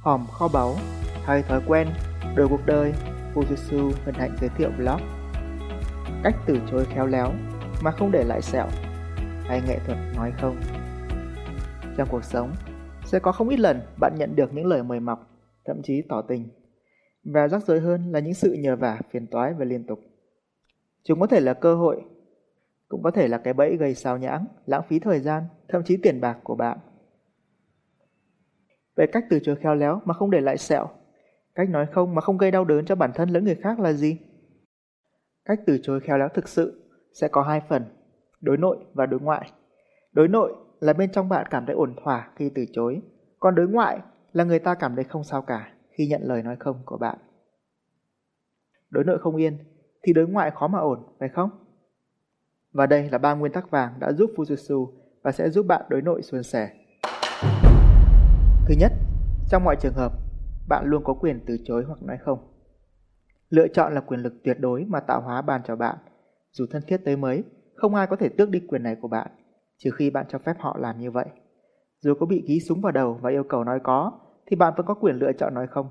hòm kho báu, thay thói quen, đổi cuộc đời, Fujitsu hân hạnh giới thiệu blog. Cách từ chối khéo léo mà không để lại sẹo, hay nghệ thuật nói không. Trong cuộc sống, sẽ có không ít lần bạn nhận được những lời mời mọc, thậm chí tỏ tình. Và rắc rối hơn là những sự nhờ vả phiền toái và liên tục. Chúng có thể là cơ hội, cũng có thể là cái bẫy gây sao nhãng, lãng phí thời gian, thậm chí tiền bạc của bạn. Về cách từ chối khéo léo mà không để lại sẹo, cách nói không mà không gây đau đớn cho bản thân lẫn người khác là gì? Cách từ chối khéo léo thực sự sẽ có hai phần, đối nội và đối ngoại. Đối nội là bên trong bạn cảm thấy ổn thỏa khi từ chối, còn đối ngoại là người ta cảm thấy không sao cả khi nhận lời nói không của bạn. Đối nội không yên thì đối ngoại khó mà ổn, phải không? Và đây là ba nguyên tắc vàng đã giúp Fujitsu và sẽ giúp bạn đối nội suôn sẻ. Thứ nhất, trong mọi trường hợp, bạn luôn có quyền từ chối hoặc nói không. Lựa chọn là quyền lực tuyệt đối mà tạo hóa ban cho bạn. Dù thân thiết tới mấy, không ai có thể tước đi quyền này của bạn, trừ khi bạn cho phép họ làm như vậy. Dù có bị ghi súng vào đầu và yêu cầu nói có, thì bạn vẫn có quyền lựa chọn nói không.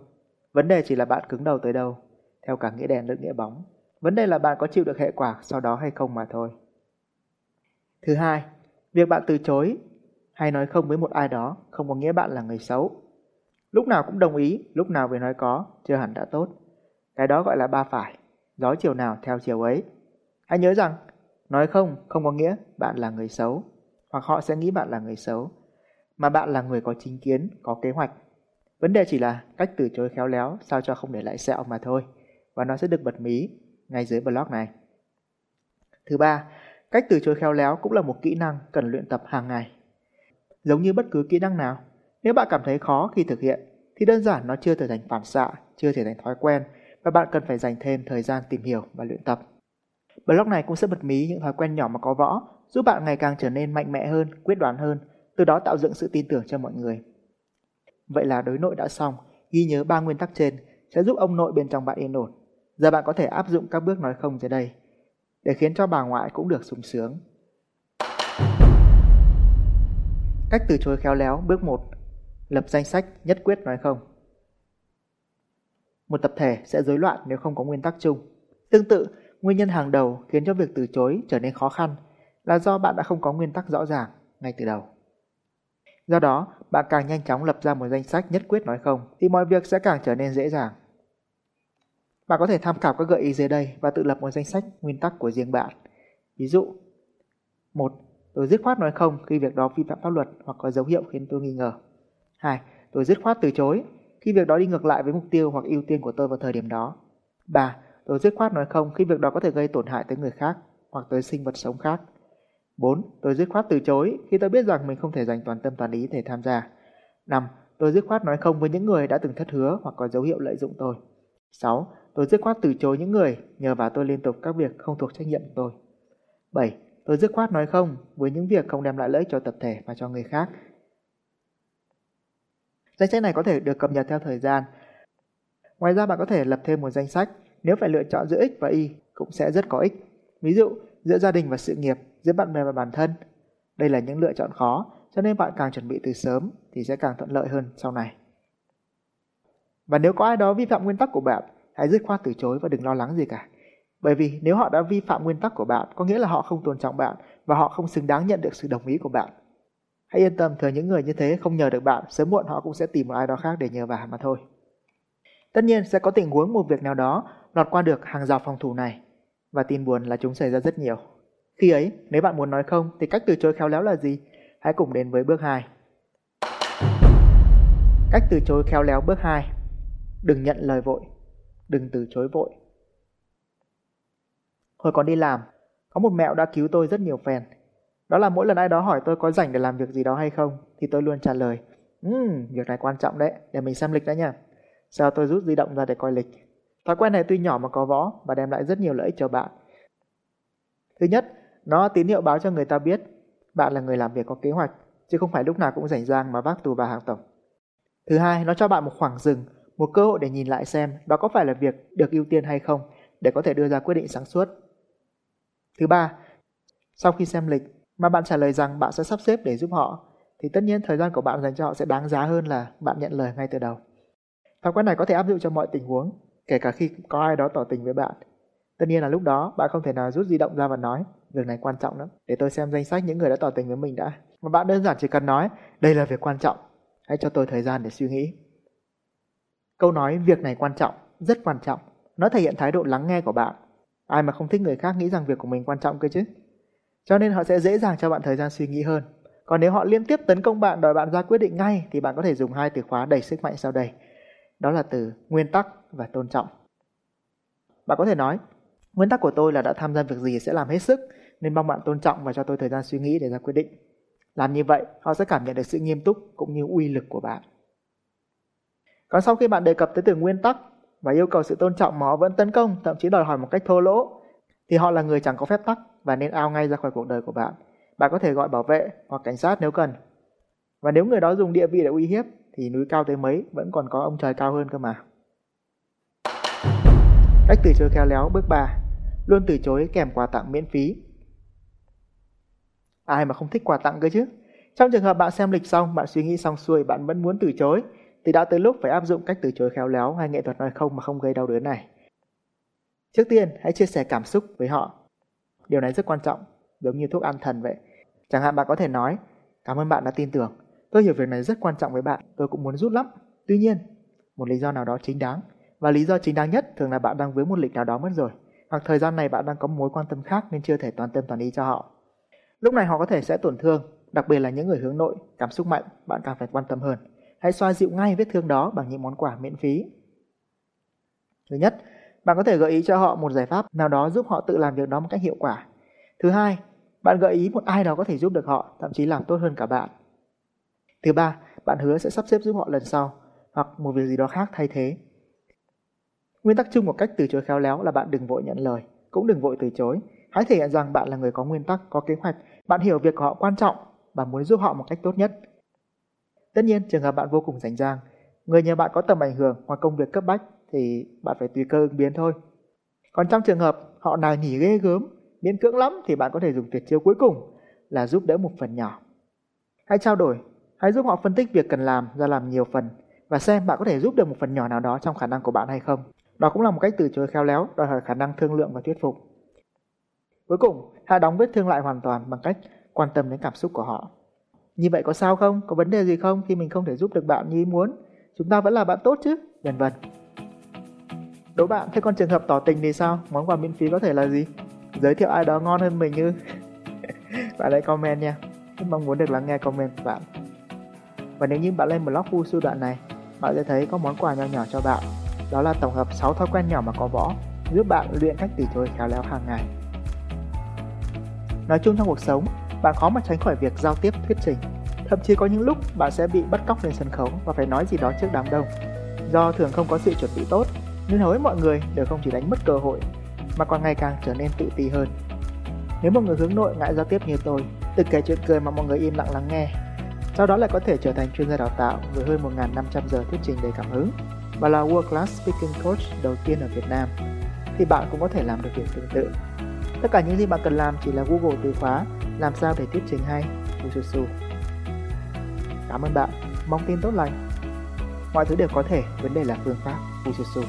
Vấn đề chỉ là bạn cứng đầu tới đâu, theo cả nghĩa đèn lẫn nghĩa bóng. Vấn đề là bạn có chịu được hệ quả sau đó hay không mà thôi. Thứ hai, việc bạn từ chối hay nói không với một ai đó không có nghĩa bạn là người xấu. Lúc nào cũng đồng ý, lúc nào về nói có, chưa hẳn đã tốt. Cái đó gọi là ba phải, gió chiều nào theo chiều ấy. Hãy nhớ rằng, nói không không có nghĩa bạn là người xấu, hoặc họ sẽ nghĩ bạn là người xấu, mà bạn là người có chính kiến, có kế hoạch. Vấn đề chỉ là cách từ chối khéo léo sao cho không để lại sẹo mà thôi, và nó sẽ được bật mí ngay dưới blog này. Thứ ba, cách từ chối khéo léo cũng là một kỹ năng cần luyện tập hàng ngày. Giống như bất cứ kỹ năng nào, nếu bạn cảm thấy khó khi thực hiện, thì đơn giản nó chưa trở thành phản xạ, chưa trở thành thói quen và bạn cần phải dành thêm thời gian tìm hiểu và luyện tập. Blog này cũng sẽ bật mí những thói quen nhỏ mà có võ, giúp bạn ngày càng trở nên mạnh mẽ hơn, quyết đoán hơn, từ đó tạo dựng sự tin tưởng cho mọi người. Vậy là đối nội đã xong, ghi nhớ ba nguyên tắc trên sẽ giúp ông nội bên trong bạn yên ổn. Giờ bạn có thể áp dụng các bước nói không dưới đây, để khiến cho bà ngoại cũng được sung sướng. Cách từ chối khéo léo bước 1 Lập danh sách nhất quyết nói không Một tập thể sẽ rối loạn nếu không có nguyên tắc chung. Tương tự, nguyên nhân hàng đầu khiến cho việc từ chối trở nên khó khăn là do bạn đã không có nguyên tắc rõ ràng ngay từ đầu. Do đó, bạn càng nhanh chóng lập ra một danh sách nhất quyết nói không thì mọi việc sẽ càng trở nên dễ dàng. Bạn có thể tham khảo các gợi ý dưới đây và tự lập một danh sách nguyên tắc của riêng bạn. Ví dụ, một Tôi dứt khoát nói không khi việc đó vi phạm pháp luật hoặc có dấu hiệu khiến tôi nghi ngờ. 2. Tôi dứt khoát từ chối khi việc đó đi ngược lại với mục tiêu hoặc ưu tiên của tôi vào thời điểm đó. 3. Tôi dứt khoát nói không khi việc đó có thể gây tổn hại tới người khác hoặc tới sinh vật sống khác. 4. Tôi dứt khoát từ chối khi tôi biết rằng mình không thể dành toàn tâm toàn ý để tham gia. 5. Tôi dứt khoát nói không với những người đã từng thất hứa hoặc có dấu hiệu lợi dụng tôi. 6. Tôi dứt khoát từ chối những người nhờ vào tôi liên tục các việc không thuộc trách nhiệm của tôi. 7. Tôi dứt khoát nói không với những việc không đem lại lợi ích cho tập thể và cho người khác. Danh sách này có thể được cập nhật theo thời gian. Ngoài ra bạn có thể lập thêm một danh sách nếu phải lựa chọn giữa X và Y cũng sẽ rất có ích. Ví dụ, giữa gia đình và sự nghiệp, giữa bạn bè và bản thân. Đây là những lựa chọn khó, cho nên bạn càng chuẩn bị từ sớm thì sẽ càng thuận lợi hơn sau này. Và nếu có ai đó vi phạm nguyên tắc của bạn, hãy dứt khoát từ chối và đừng lo lắng gì cả. Bởi vì nếu họ đã vi phạm nguyên tắc của bạn, có nghĩa là họ không tôn trọng bạn và họ không xứng đáng nhận được sự đồng ý của bạn. Hãy yên tâm, thừa những người như thế không nhờ được bạn, sớm muộn họ cũng sẽ tìm một ai đó khác để nhờ vả mà thôi. Tất nhiên sẽ có tình huống một việc nào đó lọt qua được hàng rào phòng thủ này, và tin buồn là chúng xảy ra rất nhiều. Khi ấy, nếu bạn muốn nói không thì cách từ chối khéo léo là gì? Hãy cùng đến với bước 2. Cách từ chối khéo léo bước 2. Đừng nhận lời vội, đừng từ chối vội. Hồi còn đi làm, có một mẹo đã cứu tôi rất nhiều phen. Đó là mỗi lần ai đó hỏi tôi có rảnh để làm việc gì đó hay không, thì tôi luôn trả lời, Ừm, việc này quan trọng đấy, để mình xem lịch đã nha. Sau tôi rút di động ra để coi lịch. Thói quen này tuy nhỏ mà có võ và đem lại rất nhiều lợi ích cho bạn. Thứ nhất, nó tín hiệu báo cho người ta biết bạn là người làm việc có kế hoạch, chứ không phải lúc nào cũng rảnh rang mà vác tù vào hàng tổng. Thứ hai, nó cho bạn một khoảng dừng, một cơ hội để nhìn lại xem đó có phải là việc được ưu tiên hay không, để có thể đưa ra quyết định sáng suốt. Thứ ba, sau khi xem lịch mà bạn trả lời rằng bạn sẽ sắp xếp để giúp họ, thì tất nhiên thời gian của bạn dành cho họ sẽ đáng giá hơn là bạn nhận lời ngay từ đầu. Thói quen này có thể áp dụng cho mọi tình huống, kể cả khi có ai đó tỏ tình với bạn. Tất nhiên là lúc đó bạn không thể nào rút di động ra và nói việc này quan trọng lắm, để tôi xem danh sách những người đã tỏ tình với mình đã. Mà bạn đơn giản chỉ cần nói đây là việc quan trọng, hãy cho tôi thời gian để suy nghĩ. Câu nói việc này quan trọng, rất quan trọng, nó thể hiện thái độ lắng nghe của bạn. Ai mà không thích người khác nghĩ rằng việc của mình quan trọng cơ chứ. Cho nên họ sẽ dễ dàng cho bạn thời gian suy nghĩ hơn. Còn nếu họ liên tiếp tấn công bạn đòi bạn ra quyết định ngay thì bạn có thể dùng hai từ khóa đầy sức mạnh sau đây. Đó là từ nguyên tắc và tôn trọng. Bạn có thể nói, nguyên tắc của tôi là đã tham gia việc gì sẽ làm hết sức nên mong bạn tôn trọng và cho tôi thời gian suy nghĩ để ra quyết định. Làm như vậy, họ sẽ cảm nhận được sự nghiêm túc cũng như uy lực của bạn. Còn sau khi bạn đề cập tới từ nguyên tắc và yêu cầu sự tôn trọng mà họ vẫn tấn công, thậm chí đòi hỏi một cách thô lỗ, thì họ là người chẳng có phép tắc và nên ao ngay ra khỏi cuộc đời của bạn. Bạn có thể gọi bảo vệ hoặc cảnh sát nếu cần. Và nếu người đó dùng địa vị để uy hiếp thì núi cao tới mấy vẫn còn có ông trời cao hơn cơ mà. Cách từ chối khéo léo bước 3. Luôn từ chối kèm quà tặng miễn phí. Ai mà không thích quà tặng cơ chứ? Trong trường hợp bạn xem lịch xong, bạn suy nghĩ xong xuôi, bạn vẫn muốn từ chối, thì đã tới lúc phải áp dụng cách từ chối khéo léo hay nghệ thuật nói không mà không gây đau đớn này. Trước tiên, hãy chia sẻ cảm xúc với họ. Điều này rất quan trọng, giống như thuốc an thần vậy. Chẳng hạn bạn có thể nói, cảm ơn bạn đã tin tưởng. Tôi hiểu việc này rất quan trọng với bạn, tôi cũng muốn rút lắm. Tuy nhiên, một lý do nào đó chính đáng, và lý do chính đáng nhất thường là bạn đang với một lịch nào đó mất rồi, hoặc thời gian này bạn đang có mối quan tâm khác nên chưa thể toàn tâm toàn ý cho họ. Lúc này họ có thể sẽ tổn thương, đặc biệt là những người hướng nội, cảm xúc mạnh, bạn càng phải quan tâm hơn. Hãy xoa dịu ngay vết thương đó bằng những món quà miễn phí. Thứ nhất, bạn có thể gợi ý cho họ một giải pháp nào đó giúp họ tự làm việc đó một cách hiệu quả. Thứ hai, bạn gợi ý một ai đó có thể giúp được họ, thậm chí làm tốt hơn cả bạn. Thứ ba, bạn hứa sẽ sắp xếp giúp họ lần sau, hoặc một việc gì đó khác thay thế. Nguyên tắc chung của cách từ chối khéo léo là bạn đừng vội nhận lời, cũng đừng vội từ chối. Hãy thể hiện rằng bạn là người có nguyên tắc, có kế hoạch, bạn hiểu việc của họ quan trọng và muốn giúp họ một cách tốt nhất. Tất nhiên, trường hợp bạn vô cùng rảnh rang, người nhà bạn có tầm ảnh hưởng hoặc công việc cấp bách thì bạn phải tùy cơ ứng biến thôi. Còn trong trường hợp họ nào nỉ ghê gớm, miễn cưỡng lắm thì bạn có thể dùng tuyệt chiêu cuối cùng là giúp đỡ một phần nhỏ. Hãy trao đổi, hãy giúp họ phân tích việc cần làm ra làm nhiều phần và xem bạn có thể giúp được một phần nhỏ nào đó trong khả năng của bạn hay không. Đó cũng là một cách từ chối khéo léo, đòi hỏi khả năng thương lượng và thuyết phục. Cuối cùng, hãy đóng vết thương lại hoàn toàn bằng cách quan tâm đến cảm xúc của họ. Như vậy có sao không? Có vấn đề gì không khi mình không thể giúp được bạn như ý muốn? Chúng ta vẫn là bạn tốt chứ? Vân vân. Đố bạn, thế còn trường hợp tỏ tình thì sao? Món quà miễn phí có thể là gì? Giới thiệu ai đó ngon hơn mình như Bạn hãy comment nha. Rất mong muốn được lắng nghe comment của bạn. Và nếu như bạn lên blog Fusu đoạn này, bạn sẽ thấy có món quà nhỏ nhỏ cho bạn. Đó là tổng hợp 6 thói quen nhỏ mà có võ, giúp bạn luyện cách từ chối khéo léo hàng ngày. Nói chung trong cuộc sống, bạn khó mà tránh khỏi việc giao tiếp thuyết trình. Thậm chí có những lúc bạn sẽ bị bắt cóc lên sân khấu và phải nói gì đó trước đám đông. Do thường không có sự chuẩn bị tốt, nên hầu hết mọi người đều không chỉ đánh mất cơ hội, mà còn ngày càng trở nên tự ti hơn. Nếu một người hướng nội ngại giao tiếp như tôi, tự kể chuyện cười mà mọi người im lặng lắng nghe, sau đó lại có thể trở thành chuyên gia đào tạo với hơn 1.500 giờ thuyết trình đầy cảm hứng và là World Class Speaking Coach đầu tiên ở Việt Nam, thì bạn cũng có thể làm được việc tương tự. Tất cả những gì bạn cần làm chỉ là Google từ khóa làm sao để thuyết trình hay, Ususu. Cảm ơn bạn, mong tin tốt lành. Mọi thứ đều có thể, vấn đề là phương pháp, Ususu.